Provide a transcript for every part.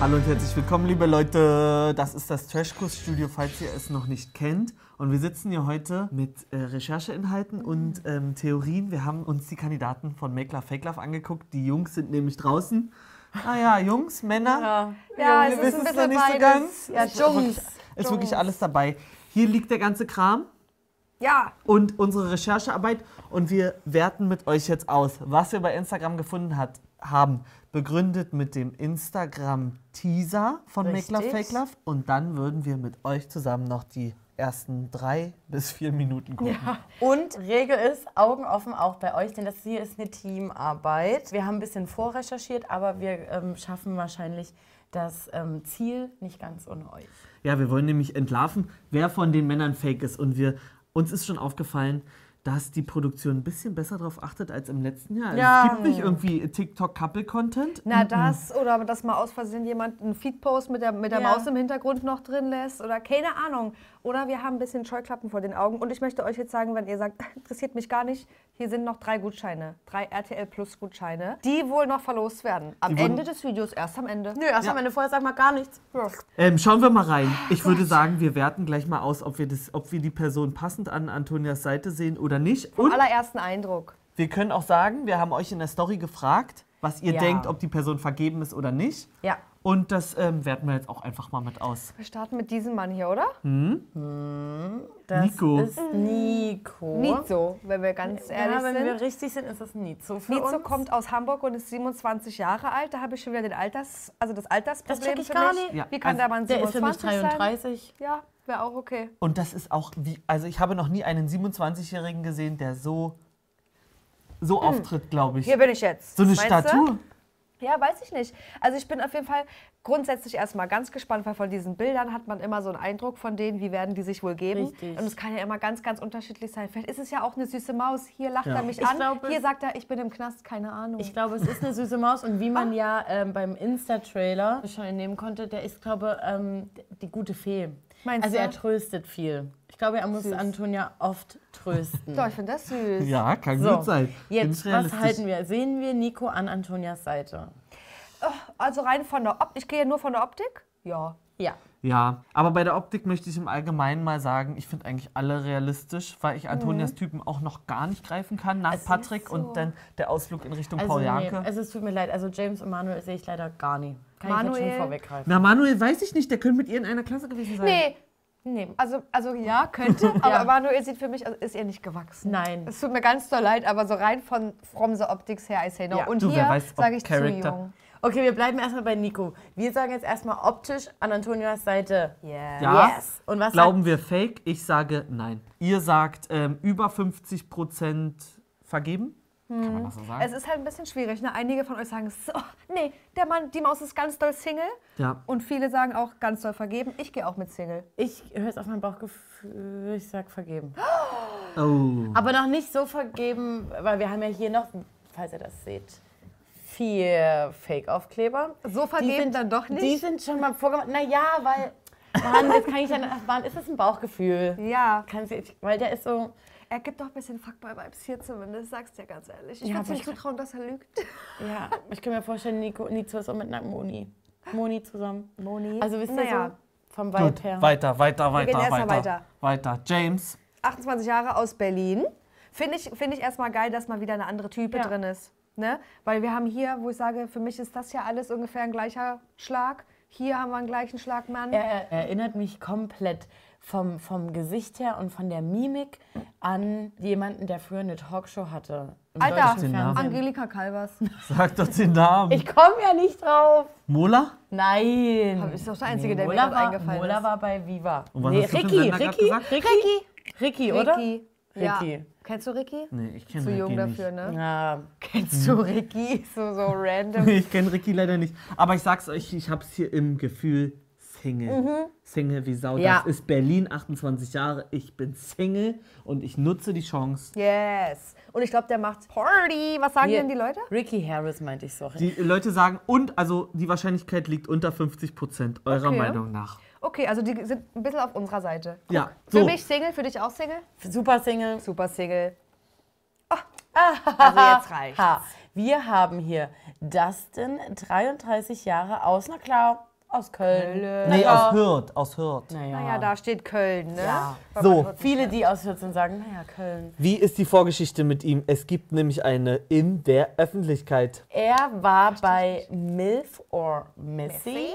Hallo und herzlich willkommen, liebe Leute. Das ist das Trashkurs-Studio, falls ihr es noch nicht kennt. Und wir sitzen hier heute mit äh, Rechercheinhalten und ähm, Theorien. Wir haben uns die Kandidaten von Make Love Fake Love angeguckt. Die Jungs sind nämlich draußen. Ah ja, Jungs, Männer. Ja, wir es ist wissen ein es bisschen noch nicht so ganz. Ja, Ist wirklich- Jungs. Ist wirklich alles dabei. Hier liegt der ganze Kram Ja, und unsere Recherchearbeit und wir werten mit euch jetzt aus, was wir bei Instagram gefunden hat, haben. Begründet mit dem Instagram-Teaser von Make Love Richtig. Fake Love und dann würden wir mit euch zusammen noch die ersten drei bis vier Minuten gucken. Und Regel ist, Augen offen auch bei euch, denn das hier ist eine Teamarbeit. Wir haben ein bisschen vorrecherchiert, aber wir ähm, schaffen wahrscheinlich das ähm, Ziel nicht ganz ohne euch. Ja, wir wollen nämlich entlarven, wer von den Männern fake ist. Und wir, uns ist schon aufgefallen, dass die Produktion ein bisschen besser darauf achtet als im letzten Jahr. Also Ja. Es gibt nicht irgendwie TikTok-Couple-Content. na das oder dass mal aus Versehen jemand einen Feedpost mit der, mit der Ja. Maus im Hintergrund noch drin lässt oder keine Ahnung. Oder wir haben ein bisschen Scheuklappen vor den Augen. Und ich möchte euch jetzt sagen, wenn ihr sagt, interessiert mich gar nicht, hier sind noch drei Gutscheine, drei RTL Plus Gutscheine, die wohl noch verlost werden. Am Die Ende des Videos, erst am Ende. Nö, erst Ja. am Ende vorher sag mal gar nichts. Ähm, schauen wir mal rein. Ich würde sagen, wir werten gleich mal aus, ob wir, das, ob wir die Person passend an Antonias Seite sehen oder nicht. Und Allerersten Eindruck. wir können auch sagen, wir haben euch in der Story gefragt, was ihr Ja. denkt, ob die Person vergeben ist oder nicht. Ja. Und das ähm, werten wir jetzt auch einfach mal mit aus. Wir starten mit diesem Mann hier, oder? Das Nico. ist Nico. Nizo, wenn wir ganz ehrlich ja, wenn sind. wir richtig sind, ist das Nizo für Nizo uns. kommt aus Hamburg und ist 27 Jahre alt. Da habe ich schon wieder den Alters, also das Altersproblem Das check ich für gar nicht. Ja, Wie kann also der Mann Der ist für mich 27 sein? 33. Ja, wäre auch okay. Und das ist auch wie, also ich habe noch nie einen 27-Jährigen gesehen, der so, so auftritt, glaube ich. Hier bin ich jetzt. So eine Meinst du? Ja, weiß ich nicht. Also ich bin auf jeden Fall grundsätzlich erstmal ganz gespannt, weil von diesen Bildern hat man immer so einen Eindruck von denen, wie werden die sich wohl geben. Richtig. Und es kann ja immer ganz, ganz unterschiedlich sein. Vielleicht ist es ja auch eine süße Maus. Hier lacht Ja. er mich Ich an. glaube, Hier sagt er, ich bin im Knast, keine Ahnung. Ich glaube, es ist eine süße Maus und wie man ja ähm, beim Insta-Trailer schon entnehmen konnte, der ist, glaube ähm, die gute Fee. Meinst also du? er tröstet viel. Ich glaube, er muss Süß. Antonia oft trösten. Doch, ich finde das süß. Ja, kann So, gut sein. Jetzt, was halten wir? Sehen wir Nico an Antonias Seite? Also rein von der Optik. Ich gehe nur von der Optik. Ja. Ja. Ja, aber bei der Optik möchte ich im Allgemeinen mal sagen, ich finde eigentlich alle realistisch, weil ich Antonias Typen auch noch gar nicht greifen kann nach Mhm. Es Patrick so. und dann der Ausflug in Richtung Also Paul nee, Janke. es ist, tut mir leid. Also James und Manuel sehe ich leider gar nicht. Kann ich jetzt Manuel? schon vorweggreifen. Na, Manuel weiß ich nicht, der könnte mit ihr in einer Klasse gewesen sein. Nee. Nee, also, also ja, könnte, aber Ja. Manuel sieht für mich, also ist ihr nicht gewachsen. Nein. Es tut mir ganz doll leid, aber so rein von From the Optics her, I say no. Ja. Und Du, wer hier sage ich Character- zu jung. Okay, wir bleiben erstmal bei Nico. Wir sagen jetzt erstmal optisch an Antonias Seite. Yeah. Ja. Yes. Und was Glauben wir fake? Ich sage nein. Ihr sagt ähm, über 50 Prozent vergeben? Kann man das so sagen? Es ist halt ein bisschen schwierig. Ne? Einige von euch sagen, so, nee, der Mann, die Maus ist ganz doll Single. Ja. Und viele sagen auch ganz doll vergeben. Ich gehe auch mit Single. Ich höre jetzt auf mein Bauchgefühl, ich sag vergeben. Oh. Aber noch nicht so vergeben, weil wir haben ja hier noch, falls ihr das seht, vier Fake-Aufkleber. So vergeben Die sind- dann doch nicht? Die sind schon mal vorgemacht. Naja, weil, Mann, jetzt kann ich dann, Mann, ist das ein Bauchgefühl? Ja, Kannst du, weil der ist so, er gibt doch ein bisschen Fuckboy-Vibes hier zumindest, sag's dir ganz ehrlich. Ich Ja, würde aber nicht ich- zutrauen, dass er lügt. ja, ich kann mir vorstellen, Nico, Nico ist auch mit einer Moni. Zusammen. Moni. Also wisst ihr naja. so, vom Gut, her. weiter, weiter, weiter, gehen erst mal weiter, weiter. James. 28 Jahre aus Berlin. Finde ich, find ich erstmal geil, dass mal wieder eine andere Type Ja. drin ist. Ne? Weil wir haben hier, wo ich sage, für mich ist das ja alles ungefähr ein gleicher Schlag. Hier haben wir einen gleichen Schlagmann. Er, er erinnert mich komplett vom, vom Gesicht her und von der Mimik an jemanden, der früher eine Talkshow hatte. Alter. Angelika Calvas. Sag doch den Namen. Ich komme ja nicht drauf. Mola? Nein. Ist doch der Einzige, der mir Mola gerade war, eingefallen Mola ist. war bei Viva. Und was nee, hast du für Ricky, grad Ricky, gesagt? Ricky, Ricky, oder? Ricky. Ja. Ricky. Kennst du Ricky? Nee, ich kenne Zu Ricky jung nicht. dafür, ne? Ja, Kennst du Ricky? So, so random. Ich kenne Ricky leider nicht. Aber ich sag's euch, ich hab's hier im Gefühl, Single. Single wie Sau. Ja. Das ist Berlin, 28 Jahre. Ich bin Single und ich nutze die Chance. Yes. Und ich glaube, der macht Party. Was sagen Hier. denn die Leute? Ricky Harris meinte ich so. Die Leute sagen, und also die Wahrscheinlichkeit liegt unter 50 Prozent, eurer Okay. Meinung nach. Okay, also die sind ein bisschen auf unserer Seite. Ja, Für so. mich Single, für dich auch Single? Super Single. Super Single. Oh. Also jetzt reicht. Ha. Wir haben hier Dustin, 33 Jahre aus, na klar, Aus Köln. Nee, Ja. aus Hürth, aus Hürth. Naja. Naja, da steht Köln, ne? Ja. So. Viele, die aus Hürth sind, sagen, naja, Köln. Wie ist die Vorgeschichte mit ihm? Es gibt nämlich eine in der Öffentlichkeit Er war bei MILF or Missy.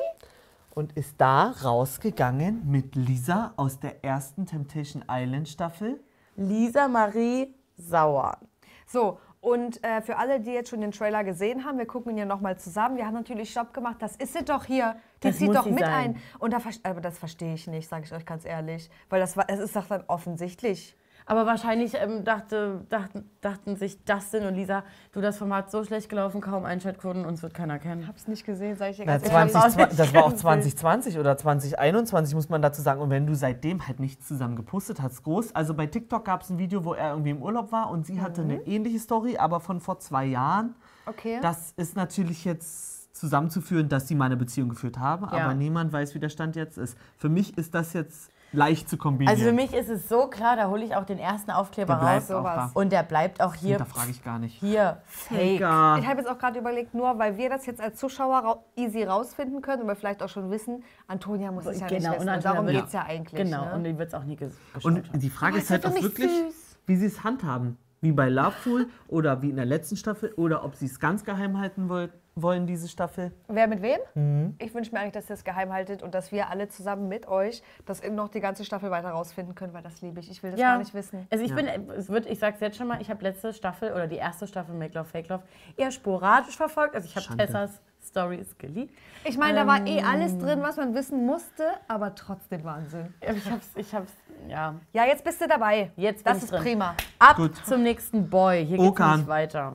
und ist da rausgegangen mit Lisa aus der ersten Temptation Island Staffel. Lisa Marie Sauer. So, und äh, für alle, die jetzt schon den Trailer gesehen haben, wir gucken ihn ja nochmal zusammen. Wir haben natürlich Stopp gemacht. Das ist sie doch hier. Die Das zieht doch mit sein. ein. Und da, aber das verstehe ich nicht, sage ich euch ganz ehrlich. Weil das war, es ist doch dann offensichtlich. Aber wahrscheinlich ähm, dachte, dachten, dachten sich Dustin und Lisa, du, das Format so schlecht gelaufen, kaum Einschaltquoten, uns wird keiner kennen. Hab's nicht gesehen, sage ich dir Na, ganz ehrlich. 20, das war auch Ganz 2020 oder 2021, muss man dazu sagen. Und wenn du seitdem halt nichts zusammen gepostet hast, groß. Also bei TikTok gab es ein Video, wo er irgendwie im Urlaub war und sie hatte eine ähnliche Story, aber von vor zwei Jahren. Okay. Das ist natürlich jetzt zusammenzuführen, dass sie mal eine Beziehung geführt haben, Ja. aber niemand weiß, wie der Stand jetzt ist. Für mich ist das jetzt leicht zu kombinieren. Also für mich ist es so klar, da hole ich auch den ersten Aufkleber der raus. auch sowas. da. Und der bleibt auch hier, Da frage ich gar nicht. hier fake. Ich habe jetzt auch gerade überlegt, nur weil wir das jetzt als Zuschauer rau easy rausfinden können und wir vielleicht auch schon wissen, Antonia muss es ja nicht Genau, wissen. und darum geht es ja eigentlich. Genau, Ne? und die wird es auch nie ges geschaut Und die Frage ist halt auch nicht wirklich, süß. wie sie es handhaben. Wie bei Loveful oder wie in der letzten Staffel oder ob sie es ganz geheim halten woll wollen, diese Staffel. Wer mit wem? Mhm. Ich wünsche mir eigentlich, dass ihr es geheim haltet und dass wir alle zusammen mit euch das in noch die ganze Staffel weiter rausfinden können, weil das liebe ich. Ich will das gar nicht wissen. Also ich bin, es wird, ich sag's jetzt schon mal, ich habe letzte Staffel oder die erste Staffel Make Love Fake Love eher sporadisch verfolgt. Also ich habe. Tessas Stories geliebt. Ich meine, da war eh Ähm. alles drin, was man wissen musste, aber trotzdem Wahnsinn. Ich hab's, ich hab's, ja. Ja, jetzt bist du dabei. Jetzt bin das ich ist drin. prima. Ab Gut. zum nächsten Boy. Hier geht's Okan. nicht weiter.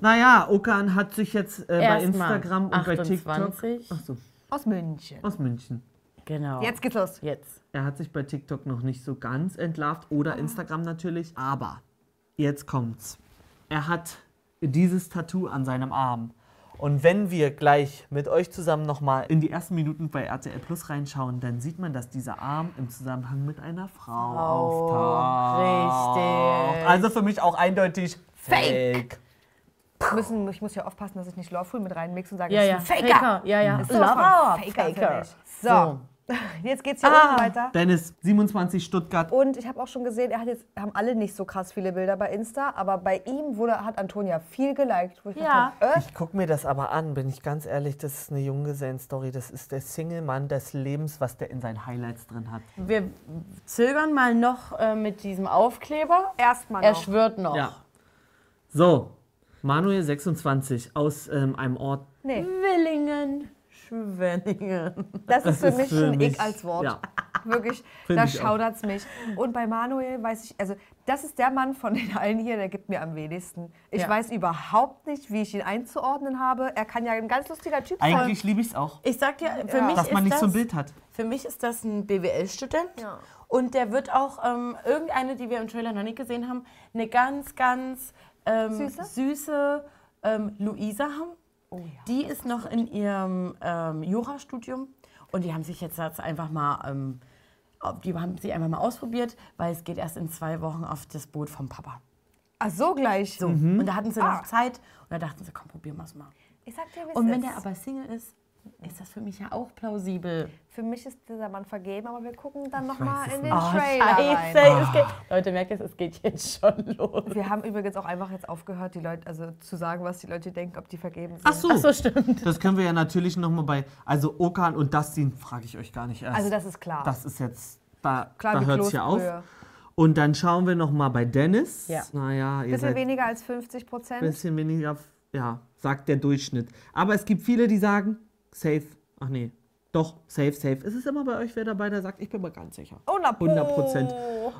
Naja, Okan hat sich jetzt äh, bei Instagram und bei TikTok. 28. Achso, Aus München. aus München. Genau. Jetzt geht's los. Jetzt. Er hat sich bei TikTok noch nicht so ganz entlarvt oder Instagram natürlich, aber jetzt kommt's. Er hat dieses Tattoo an seinem Arm. Und wenn wir gleich mit euch zusammen nochmal in die ersten Minuten bei RTL Plus reinschauen, dann sieht man, dass dieser Arm im Zusammenhang mit einer Frau auftaucht. richtig. Also für mich auch eindeutig Fake. Müssen, ich muss ja aufpassen, dass ich nicht Lawful mit reinmix und sage, Ja, das ja. ist ein Faker. Ja, ja. Ist Lover, Faker Faker. mich. So, jetzt geht's hier Ah. unten weiter. Dennis, 27 Stuttgart. Und ich habe auch schon gesehen, er hat jetzt, haben alle nicht so krass viele Bilder bei Insta, aber bei ihm wurde, hat Antonia viel geliked. Wo ich Ja. dachte, äh, Ich gucke mir das aber an, bin ich ganz ehrlich, das ist eine Junggesellenstory. Das ist der Single-Mann des Lebens, was der in seinen Highlights drin hat. Wir zögern mal noch äh, mit diesem Aufkleber. erstmal Er noch. schwört noch. Ja. So, Manuel 26 aus ähm, einem Ort. Nee, Willingen, Schwenningen. das ist für ist mich für ein mich- Ick als Wort. ja. Wirklich, Find da ich auch. schaudert's mich. Und bei Manuel weiß ich, also das ist der Mann von den allen hier, der gibt mir am wenigsten. Ich Ja. weiß überhaupt nicht, wie ich ihn einzuordnen habe. Er kann ja ein ganz lustiger Typ sein. Eigentlich liebe ich es auch, Ich sag dir, für Ja. mich dass man ist nicht das, so ein Bild hat. Für mich ist das ein BWL-Student. Ja. Und der wird auch ähm, irgendeine, die wir im Trailer noch nicht gesehen haben, eine ganz, ganz ähm, Süße? süße ähm, Luisa haben. Die ist noch in ihrem ähm, Jurastudium und die haben sich jetzt einfach mal, ähm, die haben sich einfach mal ausprobiert, weil es geht erst in zwei Wochen auf das Boot vom Papa. Ach so gleich. So. Mhm. Und da hatten sie noch Ah. Zeit und da dachten sie, komm, probieren wir es mal. Ich sag dir, wie Und wenn der aber Single ist, ist das für mich ja auch plausibel. Für mich ist dieser Mann vergeben, aber wir gucken dann nochmal in den. Oh, Trailer rein. Scheiße, es geht, Leute, merkt es, es geht jetzt schon los. Wir haben übrigens auch einfach jetzt aufgehört, die Leute, also zu sagen, was die Leute denken, ob die vergeben sind. Ach so, Ach so, stimmt. das können wir ja natürlich nochmal bei. Also Okan und Dustin frage ich euch gar nicht erst. Also das ist klar. Das ist jetzt. Da, klar da hört es ja auf. Und dann schauen wir nochmal bei Dennis. Ja. Naja, ihr Bisschen weniger als 50 Prozent. bisschen weniger, ja, sagt der Durchschnitt. Aber es gibt viele, die sagen, safe. Ach nee, doch, safe, safe. Ist es immer bei euch wer dabei, der sagt, ich bin mir ganz sicher. 100 Prozent.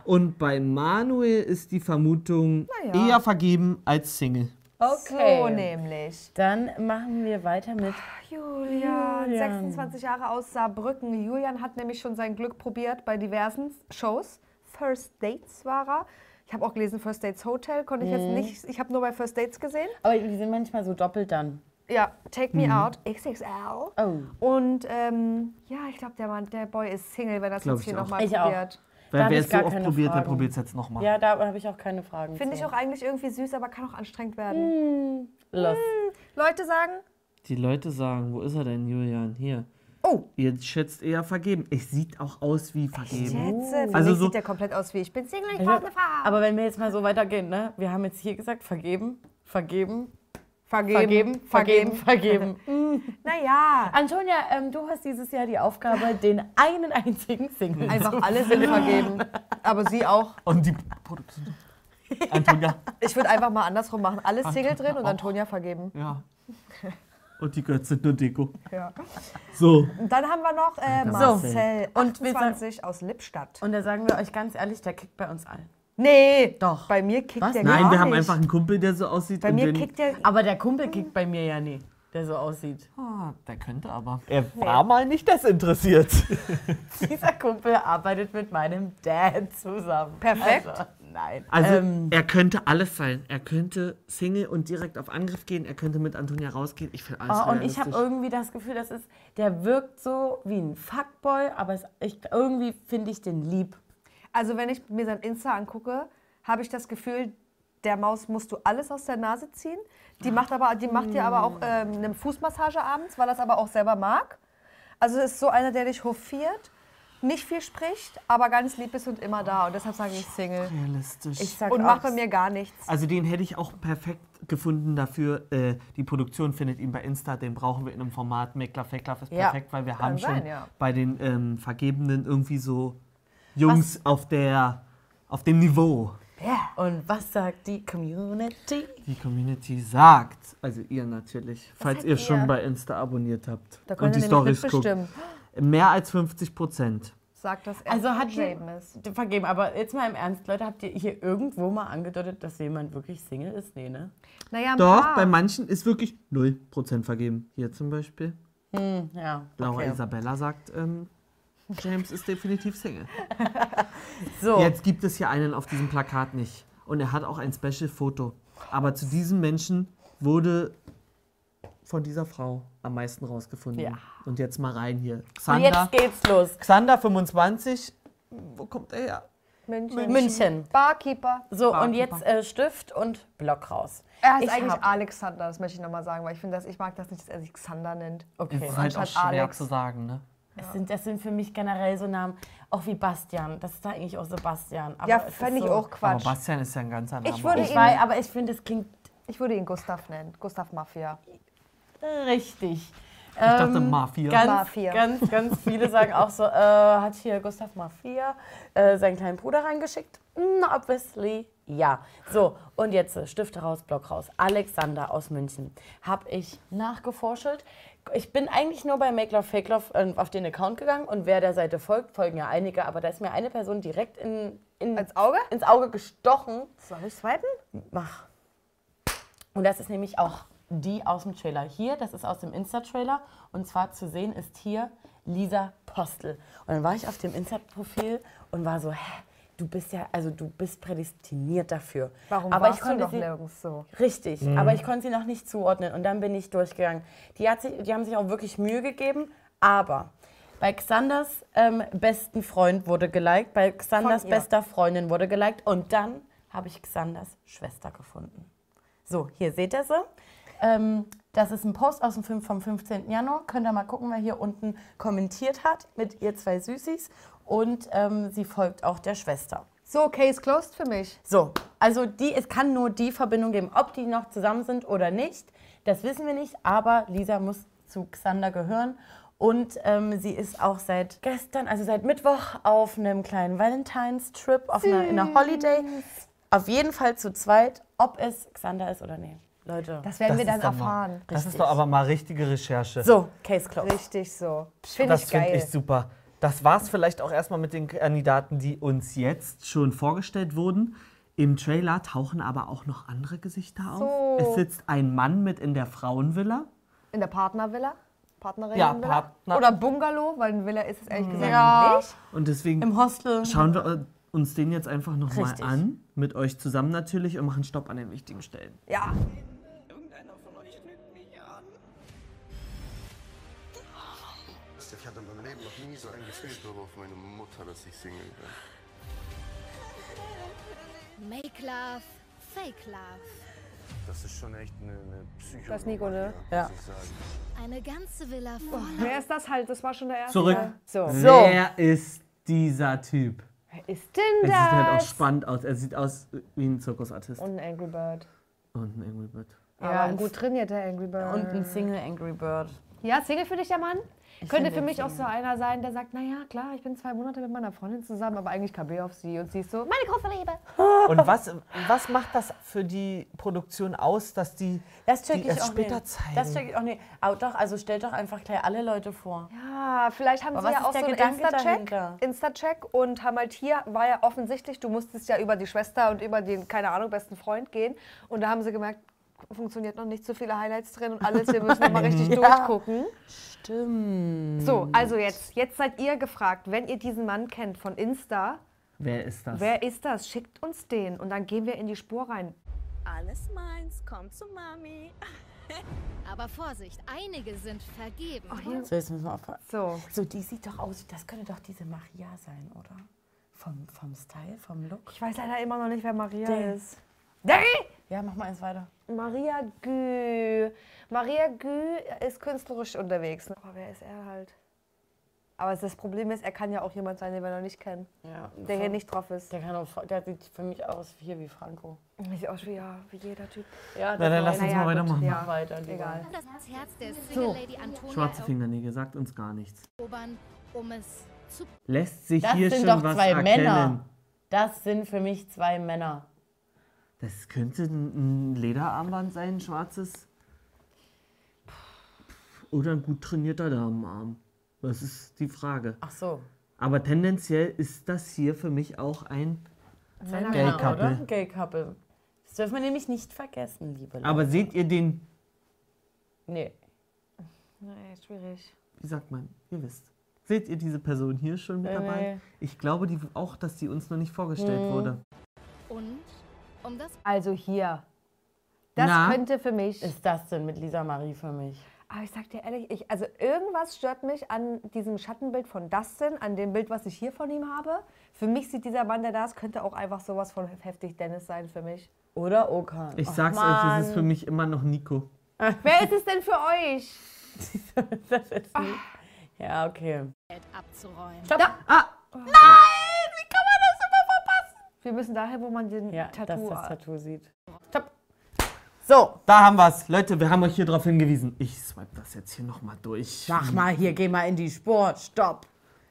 Und bei Manuel ist die Vermutung ja. eher vergeben als Single. So nämlich. Dann machen wir weiter mit. Julian, Julian. 26 Jahre aus Saarbrücken. Julian hat nämlich schon sein Glück probiert bei diversen Shows. First Dates war er. Ich habe auch gelesen First Dates Hotel, konnte ich jetzt nicht. Ich habe nur bei First Dates gesehen. Aber die sind manchmal so doppelt dann. Ja, Take Mhm. Me Out, XXL. Oh. Und ähm, ja, ich glaube, der Mann, der Boy ist Single, wenn er es Glaub jetzt ich hier auch. nochmal Ich auch. probiert. Da Weil wer ich es so oft keine probiert, der Fragen. probiert es jetzt nochmal. Ja, da habe ich auch keine Fragen. Finde ich auch eigentlich irgendwie süß, aber kann auch anstrengend Mhm. werden. Los. Leute sagen, Die Leute sagen, wo ist er denn, Julian? Hier. Oh, Ihr schätzt eher vergeben. Es sieht auch aus wie vergeben. Schätze. Für Also mich so- sieht der komplett aus wie ich bin Single, ich brauche eine Frau. Aber wenn wir jetzt mal so weitergehen, ne? Wir haben jetzt hier gesagt, vergeben, vergeben, Vergeben, vergeben, vergeben, vergeben. Naja, Antonia, ähm, du hast dieses Jahr die Aufgabe, den einen einzigen Single einfach alle sind vergeben. Aber sie auch. Und die Produktion. Antonia. Ich würde einfach mal andersrum machen. Alle Single drin und. Antonia vergeben. Ja. Und die Götze sind nur Deko. Ja. So. Und dann haben wir noch äh, So. Marcel, Und wir 28 aus Lippstadt. Und da sagen wir euch ganz ehrlich, der kickt bei uns allen. Nee, Doch. bei mir kickt Was? der Nein, gar wir haben nicht. einfach einen Kumpel, der so aussieht. Bei mir kickt der... Aber der Kumpel kickt bei mir ja nie, der so aussieht. Ah, der könnte aber. Er war mal nicht desinteressiert. Dieser Kumpel arbeitet mit meinem Dad zusammen. Perfekt. Also, nein. Also, ähm, er könnte alles sein. Er könnte Single und direkt auf Angriff gehen. Er könnte mit Antonia rausgehen. Ich finde alles Oh, und ich habe irgendwie das Gefühl, das ist, der wirkt so wie ein Fuckboy, aber es, ich, irgendwie finde ich den lieb. Also wenn ich mir sein Insta angucke, habe ich das Gefühl, der Maus musst du alles aus der Nase ziehen. Die macht, aber, die macht dir aber auch ähm, eine Fußmassage abends, weil er es aber auch selber mag. Also es ist so einer, der dich hofiert, nicht viel spricht, aber ganz lieb ist und immer da. Und deshalb sage ich Single. realistisch. Ich sag Und auch, macht bei mir gar nichts. also den hätte ich auch perfekt gefunden dafür. Äh, die Produktion findet ihn bei Insta. Den brauchen wir in einem Format. Meckler, Fecklaff ist Ja, perfekt, weil wir haben sein, schon ja. bei den ähm, Vergebenen irgendwie so Jungs auf der auf dem Niveau. Und was sagt die Community? Die Community sagt, also ihr natürlich, falls sagt ihr schon ihr? bei Insta abonniert habt Da und die ihr Stories guckt. Mehr als 50 Prozent. Sagt das er Also hat die, ist. vergeben, aber jetzt mal im Ernst, Leute, habt ihr hier irgendwo mal angedeutet, dass jemand wirklich Single ist? Nee, ne? Naja, Doch, paar. bei manchen ist wirklich 0% vergeben. Hier zum Beispiel. Ja. Laura okay. Isabella sagt, ähm, James ist definitiv Single. So, Jetzt gibt es hier einen auf diesem Plakat nicht. Und er hat auch ein Special-Foto. Aber zu diesem Menschen wurde von dieser Frau am meisten rausgefunden. Ja. Und jetzt mal rein hier. und Xander, jetzt geht's los. Xander 25. Wo kommt er her? München. München. Barkeeper. So, und Barkeeper. jetzt äh, Stift und Block raus. Er heißt Ich eigentlich hab- Alexander, das möchte ich nochmal sagen, weil ich finde, dass ich mag das nicht, dass er sich Xander nennt. Okay. Das ist halt auch schwer Alex. zu sagen, ne? Das sind, das sind für mich generell so Namen, auch wie Bastian. Das ist da eigentlich auch Sebastian. Aber Ja, es fände ich so, auch Quatsch. Aber Bastian ist ja ein ganzer Name. Ich würde Ich ihn- weiß, aber ich finde, es klingt Ich würde ihn Gustav nennen. Gustav Mafia. richtig. ich dachte Mafia. Ganz, Mafia. ganz, ganz viele sagen auch so, äh, hat hier Gustav Mafia äh, seinen kleinen Bruder reingeschickt? Na, obviously, ja. So, und jetzt äh, Stifte raus, Block raus. Alexander aus München. Hab ich nachgeforschelt. Ich bin eigentlich nur bei Make Love Fake Love äh, auf den Account gegangen und wer der Seite folgt, folgen ja einige, aber da ist mir eine Person direkt in, in, Ins Auge? ins Auge gestochen. Soll ich swipen? Mach. Und das ist nämlich auch die aus dem Trailer. Hier, das ist aus dem Insta-Trailer. Und zwar zu sehen ist hier Lisa Postel. Und dann war ich auf dem Insta-Profil und war so, hä, du bist ja, also du bist prädestiniert dafür. Warum aber warst ich konnte du noch sie, nirgends so? Richtig, aber ich konnte sie noch nicht zuordnen. Und dann bin ich durchgegangen. Die, hat sich, die haben sich auch wirklich Mühe gegeben, aber bei Xanders ähm, besten Freund wurde geliked, bei Xanders bester Freundin wurde geliked und dann habe ich Xanders Schwester gefunden. So, hier seht ihr sie. Ähm, das ist ein Post aus dem Film vom 15. Januar. Könnt ihr mal gucken, wer hier unten kommentiert hat mit ihr zwei Süßis. Und ähm, sie folgt auch der Schwester. So, Case closed für mich. So, also die, es kann nur die Verbindung geben. Ob die noch zusammen sind oder nicht, das wissen wir nicht. Aber Lisa muss zu Xander gehören. Und ähm, sie ist auch seit gestern, also seit Mittwoch, auf einem kleinen Valentine's-Trip, auf einer, in einer Holiday. Auf jeden Fall zu zweit, ob es Xander ist oder nicht. Leute. Das werden Das wir dann doch mal- erfahren. Das ist doch aber mal richtige Recherche. so, Case closed. Richtig so. Finde Das finde ich super. Das war es vielleicht auch erstmal mit den Kandidaten, die uns jetzt schon vorgestellt wurden. Im Trailer tauchen aber auch noch andere Gesichter auf. So. Es sitzt ein Mann mit in der Frauenvilla. In der Partnervilla? Partnerin Ja? Partner- Oder Bungalow, weil eine Villa ist es ehrlich gesagt Ja. nicht. Und deswegen Im Hostel. schauen wir äh, uns den jetzt einfach nochmal an. Mit euch zusammen natürlich und machen Stopp an den wichtigen Stellen. Ja. Ich hatte in meinem Leben noch nie so ein Gefühl darauf, meine Mutter, dass ich Single bin. Make Love, Fake Love. Das ist schon echt eine, eine Psycho. Das ist Nico, ne? Ja. Eine ganze Villa voll. Wer ist das halt? Das war schon der erste. Zurück. So. Wer ist dieser Typ? Wer ist denn Er das? sieht halt auch spannend aus. Er sieht aus wie ein Zirkusartist. Und ein Angry Bird. Und ein Angry Bird. Aber Ja, ein gut trainierter Angry Bird. Und ein Single Angry Bird. Ja, Single für dich der Mann? Könnte finde für mich auch so einer sein, der sagt, naja, klar, ich bin zwei Monate mit meiner Freundin zusammen, aber eigentlich KB auf sie. Und sie ist so, meine große Liebe. Und was, was macht das für die Produktion aus, dass die Das check die ich erst auch später nicht. zeigen? Das check ich auch nicht. Aber doch, also stellt doch einfach gleich alle Leute vor. Ja, vielleicht haben Aber sie ja ist auch so einen Insta-Check. Insta-Check und haben halt hier, war ja offensichtlich, du musstest ja über die Schwester und über den, keine Ahnung, besten Freund gehen. Und da haben sie gemerkt, funktioniert noch nicht so viele Highlights drin und alles, wir müssen noch mal richtig durchgucken. Stimmt. So, also jetzt, jetzt seid ihr gefragt, wenn ihr diesen Mann kennt von Insta, Wer ist das? wer ist das? Schickt uns den und dann gehen wir in die Spur rein. Alles meins, komm zu Mami. Aber Vorsicht, einige sind vergeben. So, jetzt müssen wir aufpassen. So, So, die sieht doch aus, das könnte doch diese Maria sein, oder? Vom, vom Style, vom Look. ich weiß leider immer noch nicht, wer Maria Der. ist. Derry! Ja, mach mal eins weiter. Maria Gü. Maria Gü ist künstlerisch unterwegs. Aber wer ist er halt? Aber das Problem ist, er kann ja auch jemand sein, den wir noch nicht kennen. Ja, Der hier nicht drauf ist. Der, kann auch, der sieht für mich aus hier wie Franco. Sieht aus wie, ja, wie jeder Typ. Ja, Na, dann lass uns mal weitermachen. ja. Weiter. Egal. Das Herz der Antonia Schwarze Fingernägel sagt uns gar nichts. erobern, um es zu Lässt sich Das hier sind schon doch was zwei erkennen. Männer. Das sind für mich zwei Männer. Das könnte ein Lederarmband sein, ein schwarzes. Oder ein gut trainierter Damenarm. Das ist die Frage. Ach so. Aber tendenziell ist das hier für mich auch ein. Zwei Gay Männer, Couple. oder? Gay Couple. Das dürfen wir nämlich nicht vergessen, liebe Leute. Aber seht ihr den, Nee. Nee, schwierig. wie sagt man, ihr wisst. Seht ihr diese Person hier schon mit dabei? nee. Ich glaube die, auch, dass die uns noch nicht vorgestellt Mhm. wurde. und um das Also hier. Das Na? könnte für mich. Ist das denn mit Lisa Marie für mich? Aber ich sag dir ehrlich, ich, also irgendwas stört mich an diesem Schattenbild von Dustin, an dem Bild, was ich hier von ihm habe. Für mich sieht dieser Mann, der da ist, könnte auch einfach sowas von heftig Dennis sein für mich. Oder Okan? Ich sag's euch, Mann. es ist für mich immer noch Nico. Wer ist es denn für euch? das ist nicht. Ja, okay. Geld abzuräumen. Ah! Wir müssen daher, wo man den Ja, dass Tattoo. das Tattoo sieht. Stopp. So, Da haben wir's. Leute, wir haben euch hier drauf hingewiesen. Ich swipe das jetzt hier nochmal durch. mach mal hier, geh mal in die Spur. Stopp.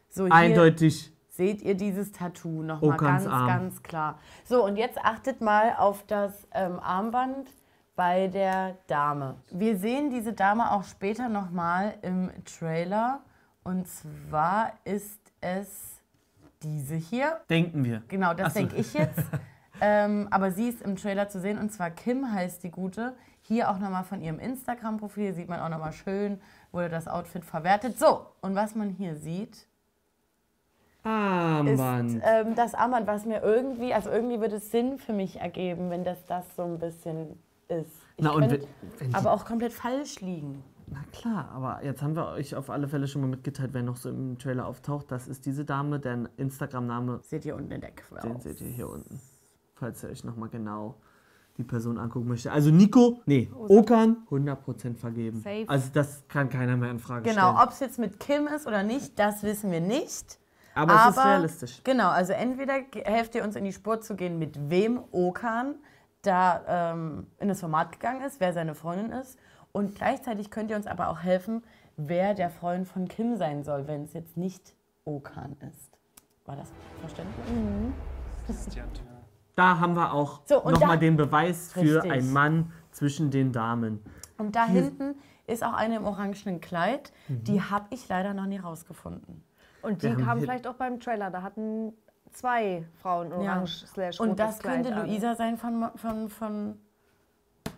So, hier Eindeutig. seht ihr dieses Tattoo nochmal Okans ganz, Arm. ganz klar. So, und jetzt achtet mal auf das ähm, Armband bei der Dame. Wir sehen diese Dame auch später nochmal im Trailer. Und zwar ist es diese hier. Denken wir. Genau, das so. denke ich jetzt. ähm, aber sie ist im Trailer zu sehen und zwar Kim heißt die Gute. Hier auch nochmal von ihrem Instagram-Profil sieht man auch nochmal schön, wurde das Outfit verwertet. So, und was man hier sieht, ist Armband. ähm, das Armband, was mir irgendwie, also irgendwie würde es Sinn für mich ergeben, wenn das das so ein bisschen ist. Ich Na, und könnt wenn- wenn aber auch komplett falsch liegen. Na klar, aber jetzt haben wir euch auf alle Fälle schon mal mitgeteilt, wer noch so im Trailer auftaucht. Das ist diese Dame, deren Instagram-Name, Seht ihr unten in der Quelle. den seht ihr hier unten. Falls ihr euch nochmal genau die Person angucken möchte. Also Nico, nee, Okan, 100% vergeben. Safe. Also das kann keiner mehr in Frage Genau, stellen. ob es jetzt mit Kim ist oder nicht, das wissen wir nicht. Aber, es ist realistisch. Genau, also entweder helft ihr uns in die Spur zu gehen, mit wem Okan da ähm, in das Format gegangen ist, wer seine Freundin ist. Und gleichzeitig könnt ihr uns aber auch helfen, wer der Freund von Kim sein soll, wenn es jetzt nicht Okan ist. War das verständlich? Da haben wir auch So, nochmal den Beweis für Richtig. einen Mann zwischen den Damen. Und da hinten ist auch eine im orangenen Kleid. Mhm. Die habe ich leider noch nie rausgefunden. Und die hier- vielleicht auch beim Trailer. Da hatten zwei Frauen orange slash Und das könnte Kleid an. Luisa sein von, von, von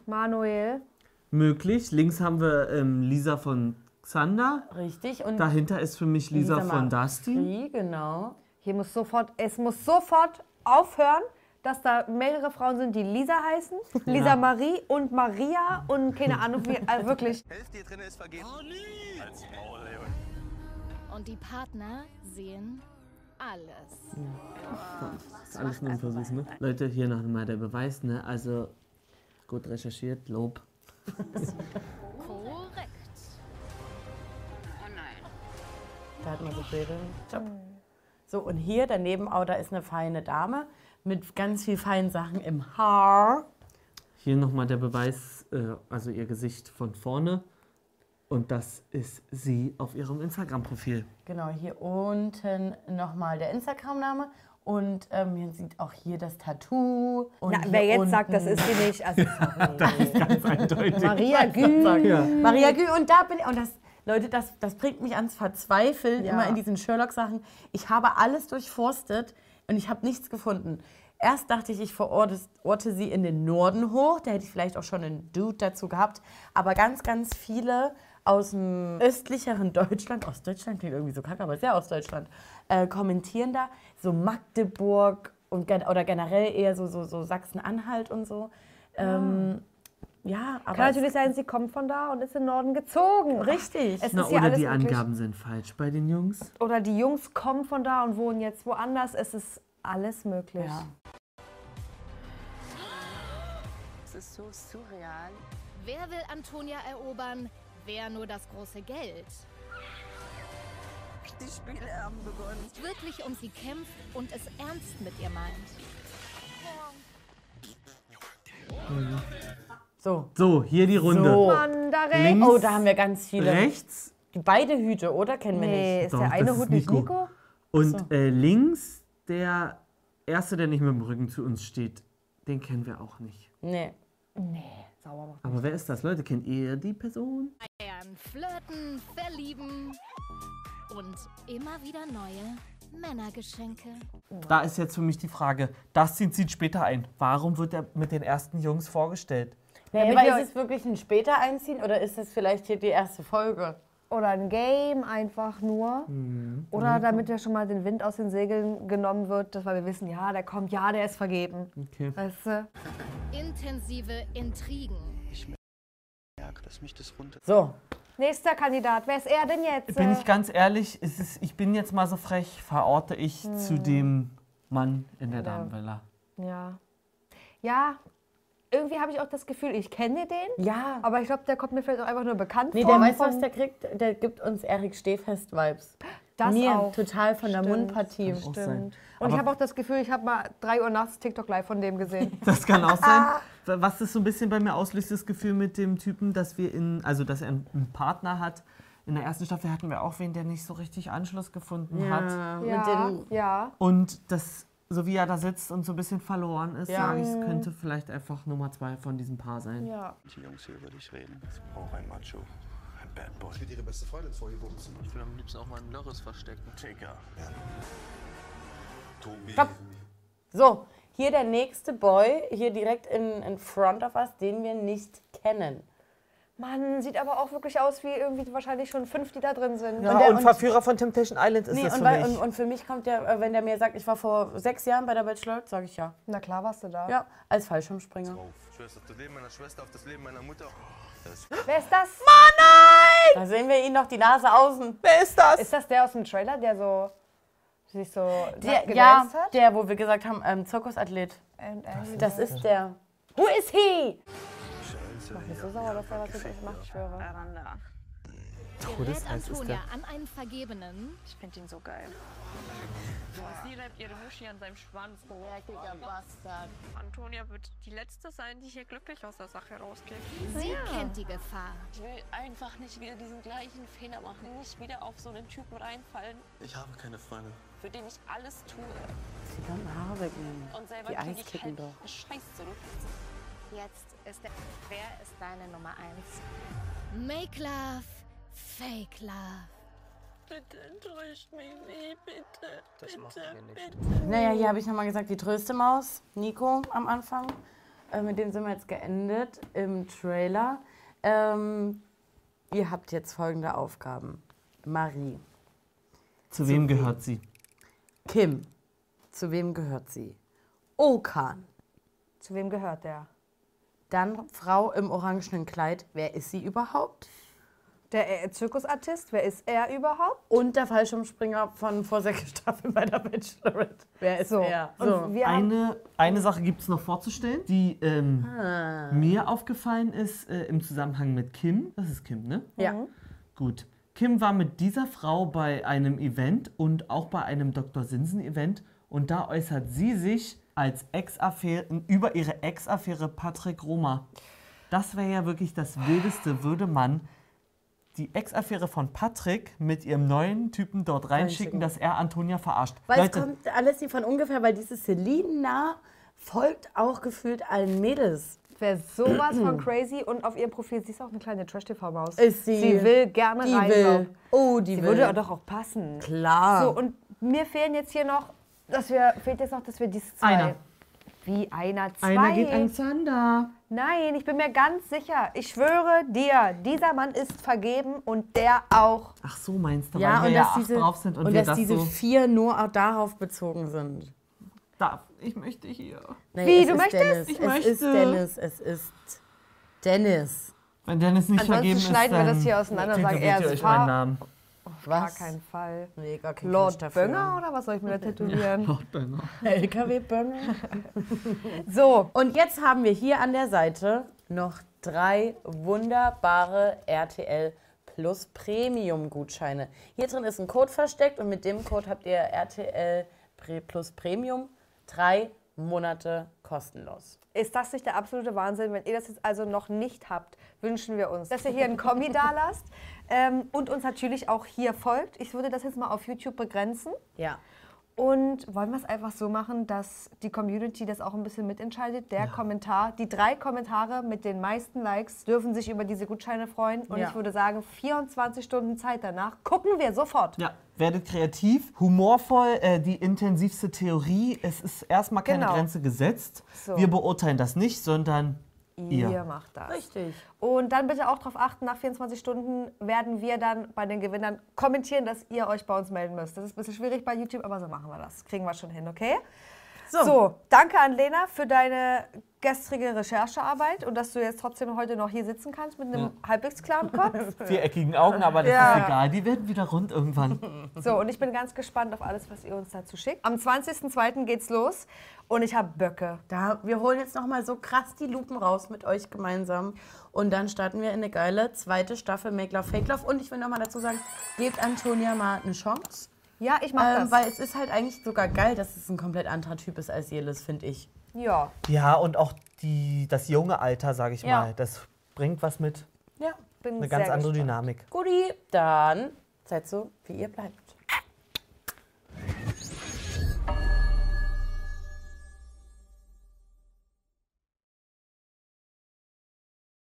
Manuel. Möglich. Links haben wir ähm, Lisa von Xander. richtig. Und Dahinter ist für mich Lisa, von Dusty. Marie, genau. Hier muss sofort, es muss sofort aufhören, dass da mehrere Frauen sind, die Lisa heißen. Lisa Marie und Maria und keine Ahnung wie, also wirklich. Hälfte hier drin ist vergeben. Als Maul. Und die Partner sehen alles. Das ist alles nur ein Versuch, ne? Leute, hier noch mal der Beweis, ne? Also Gut recherchiert, Lob. Korrekt. Da hat man so Bilder. Job. So, und hier daneben, oh, da ist eine feine Dame mit ganz viel feinen Sachen im Haar. Hier nochmal der Beweis, äh, also ihr Gesicht von vorne. Und das ist sie auf ihrem Instagram-Profil. Genau, hier unten nochmal der Instagram-Name. Und ähm, man sieht auch hier das Tattoo. Und Na, hier wer jetzt unten- sagt, das ist sie nicht, also sorry. Ganz eindeutig. Maria Gü. Ja. Maria Gü, und da bin ich. Und das, Leute, das, das bringt mich ans Verzweifeln, Ja. immer in diesen Sherlock-Sachen. Ich habe alles durchforstet und ich habe nichts gefunden. Erst dachte ich, ich verorte orte sie in den Norden hoch. Da hätte ich vielleicht auch schon einen Dude dazu gehabt. Aber ganz, ganz viele aus dem östlicheren Deutschland, Ostdeutschland klingt irgendwie so kacke, aber ist ja Ostdeutschland, äh, kommentieren da so Magdeburg und, oder generell eher so, so, so Sachsen-Anhalt und so. Ähm, ja, aber Kann natürlich sein, sie kommt von da und ist in den Norden gezogen. Richtig. Es Na, ist oder alles die. Angaben sind falsch bei den Jungs. Oder die Jungs kommen von da und wohnen jetzt woanders. Es ist alles möglich. Ja. Es ist so surreal. Wer will Antonia erobern? Wer nur das große Geld? Die Spiele haben begonnen. Wirklich um sie kämpft und es ernst mit ihr meint. So. So, hier die Runde. So. Mann, da rechts. Links, Oh, da haben wir ganz viele. rechts Die beide Hüte, oder? Kennen wir Nee, nicht. ist Doch, der eine Hut nicht Nico. Nico? und äh, links der erste, der nicht mit dem Rücken zu uns steht. Den kennen wir auch nicht. Nee. Nee, sauber machen. Aber wer ist das? Leute, kennt ihr die Person? Flirten, verlieben und immer wieder neue Männergeschenke. Da ist jetzt für mich die Frage, Dustin zieht später ein. Warum wird er mit den ersten Jungs vorgestellt? Damit aber ist es wirklich ein später einziehen oder ist es vielleicht hier die erste Folge? Oder ein Game einfach nur. Oder damit ja schon mal den Wind aus den Segeln genommen wird, dass weil wir wissen, ja, der kommt, ja, der ist vergeben. Okay. Weißt du? Intensive Intrigen. merke, dass mich das runter. So. Nächster Kandidat, wer ist er denn jetzt? Bin ich ganz ehrlich, es ich bin jetzt mal so frech, verorte ich zu dem Mann in der Damenvilla. ja. Ja, irgendwie habe ich auch das Gefühl, ich kenne den, Ja. aber ich glaube, der kommt mir vielleicht auch einfach nur bekannt Nee, vor. der weiß, was der kriegt. Der gibt uns Erik Stehfest-Vibes. Das Mir auch. total von der Stimmt. Mundpartie. Kann auch sein. Stimmt. Und Aber- ich habe auch das Gefühl, ich habe mal 3 Uhr nachts TikTok live von dem gesehen. Das kann auch sein. Was das so ein bisschen bei mir auslöst, das Gefühl mit dem Typen, dass wir in, also dass er einen Partner hat. In der ersten Staffel hatten wir auch wen, der nicht so richtig Anschluss gefunden hat. Ja, mit ja, den ja. Und das, so wie er da sitzt und so ein bisschen verloren ist, Ja. sage ich, es könnte vielleicht einfach Nummer zwei von diesem Paar sein. ja. Die Jungs hier über dich reden. Ich brauche ein Macho. Ein Bad Boy. Ich will ihre beste Freundin vor ihr bumsen. Ich will am liebsten auch mal ein Lörres verstecken. Digga. Tobi. Stopp. So, hier der nächste Boy, hier direkt in, in front of us, den wir nicht kennen. Mann, sieht aber auch wirklich aus wie irgendwie wahrscheinlich schon fünf, die da drin sind. Ja, Und der- und, Verführer von Temptation Island ist Nee, das und, für weil, mich. und, und für mich kommt der, äh, wenn der mir sagt, ich war vor sechs Jahren bei der Bachelor, sage ich ja. Na klar warst du da. Ja, als Fallschirmspringer. Ich schwör's auf das Leben meiner Schwester, auf das Leben meiner Mutter. Das Wer ist das? Da sehen wir ihn noch die Nase außen. Wer ist das? Ist das der aus dem Trailer, der so sich so Der, ja, hat? der, wo wir gesagt haben, ähm, Zirkusathlet. And Angry Das Birds. ist der. Who is he? Scheiße. Mach mich so sauer, dass er was mit euch macht, ich schwöre. Aranda. Gerät Antonia an einen Vergebenen. Ich finde ihn so geil. Sie reibt ihre Muschi an seinem Schwanz. Dreckiger Bastard. Antonia wird die Letzte sein, die hier glücklich aus der Sache rausgeht. Sie kennt die Gefahr. Ich will einfach nicht wieder diesen gleichen Fehler machen. Nicht wieder auf so einen Typen reinfallen, Ich habe keine Freunde. für den ich alles tue. Ganzen Haare wegnehmen. Und selber Die krieg Eis ich kicken halt doch. Scheiß zurück. Jetzt ist der. Wer ist deine Nummer eins? Make love, fake love. Bitte enttäuscht mich nie, bitte. Das machen bitte, wir nicht. bitte. Naja, hier habe ich nochmal gesagt, die tröste Maus, Nico am Anfang. Äh, mit dem sind wir jetzt geendet im Trailer. Ähm, ihr habt jetzt folgende Aufgaben. Marie, Zu wem gehört sie? Kim, zu wem gehört sie? Okan, Zu wem gehört der? Dann Frau im orangenen Kleid, wer ist sie überhaupt? Der äh, Zirkusartist, wer ist er überhaupt? Und der Fallschirmspringer von vor sechs Staffeln bei der Bachelorette. Wer ist So. er? So. Eine, eine Sache gibt es noch vorzustellen, die ähm, Ah. mir aufgefallen ist äh, im Zusammenhang mit Kim. Das ist Kim, ne? Ja. Gut. Kim war mit dieser Frau bei einem Event und auch bei einem Dr. Sinsen-Event und da äußert sie sich als Ex-Affäre über ihre Ex-Affäre Patrick Roma. Das wäre ja wirklich das Wildeste, würde man die Ex-Affäre von Patrick mit ihrem neuen Typen dort reinschicken, dass er Antonia verarscht. Weil es kommt alles nicht von ungefähr, weil diese Selina folgt auch gefühlt allen Mädels. wäre sowas von crazy und auf ihrem Profil, sie ist auch eine kleine Trash-TV-Maus. Ist sie. Sie will gerne Die rein. will. Oh, die Sie will. würde doch auch passen. Klar. So, und mir fehlen jetzt hier noch, dass wir, fehlt jetzt noch, dass wir diese zwei. Einer. Wie einer, zwei? Einer geht an Sander. Nein, ich bin mir ganz sicher. Ich schwöre dir, dieser Mann ist vergeben und der auch. Ach so, meinst du, ja, weil wir und ja dass acht diese, drauf sind und, und wir dass das diese so... vier nur auch darauf bezogen sind. Darf. Ich möchte hier. Nee, Wie, es du möchtest? Dennis. Ich es möchte. ist Dennis. Es ist Dennis. Wenn Dennis nicht Ansonsten vergeben ist, schneiden wir dann das hier auseinander und sagen, er ist euch Paar. meinen Namen. Gar keinen Fall. Nee, gar kein Lord dafür. Bönger oder was soll ich mir da tätowieren? Lord Bönger. LKW-Bönger. So, Und jetzt haben wir hier an der Seite noch drei wunderbare RTL Plus Premium Gutscheine. Hier drin ist ein Code versteckt und mit dem Code habt ihr RTL Pre- Plus Premium drei Monate kostenlos. ist das nicht der absolute Wahnsinn? Wenn ihr das jetzt also noch nicht habt, wünschen wir uns, dass ihr hier einen Kommi da lasst ähm, und uns natürlich auch hier folgt. Ich würde das jetzt mal auf YouTube begrenzen. Ja. Und wollen wir es einfach so machen, dass die Community das auch ein bisschen mitentscheidet? Der Kommentar, die drei Kommentare mit den meisten Likes dürfen sich über diese Gutscheine freuen. Und Ja. ich würde sagen, 24 Stunden Zeit danach gucken wir sofort. Ja, werdet kreativ, humorvoll, äh, die intensivste Theorie. Es ist erstmal keine Genau. Grenze gesetzt. So. Wir beurteilen das nicht, sondern Ihr ihr. macht das. Richtig. Und dann bitte auch darauf achten, nach 24 Stunden werden wir dann bei den Gewinnern kommentieren, dass ihr euch bei uns melden müsst. Das ist ein bisschen schwierig bei YouTube, aber so machen wir das. Kriegen wir schon hin, okay? So, danke an Lena für deine gestrige Recherchearbeit und dass du jetzt trotzdem heute noch hier sitzen kannst mit einem halbwegs klaren Kopf. Viereckigen Augen, aber das Ja. ist egal. Die werden wieder rund irgendwann. So, und ich bin ganz gespannt auf alles, was ihr uns dazu schickt. Am 20.02. geht's los und ich habe Böcke. Da, wir holen jetzt noch mal so krass die Lupen raus mit euch gemeinsam. Und dann starten wir in eine geile zweite Staffel Make Love Fake Love. Und ich will noch mal dazu sagen, gebt Antonia mal eine Chance. Ja, ich mach Ähm, das. weil es ist halt eigentlich sogar geil, dass es ein komplett anderer Typ ist als Jelis, finde ich. ja, Ja, und auch die, das junge Alter, sage ich Ja. mal, das bringt was mit. Ja. bin Eine sehr ganz andere gespannt. Dynamik. Guti, dann seid so, wie ihr bleibt.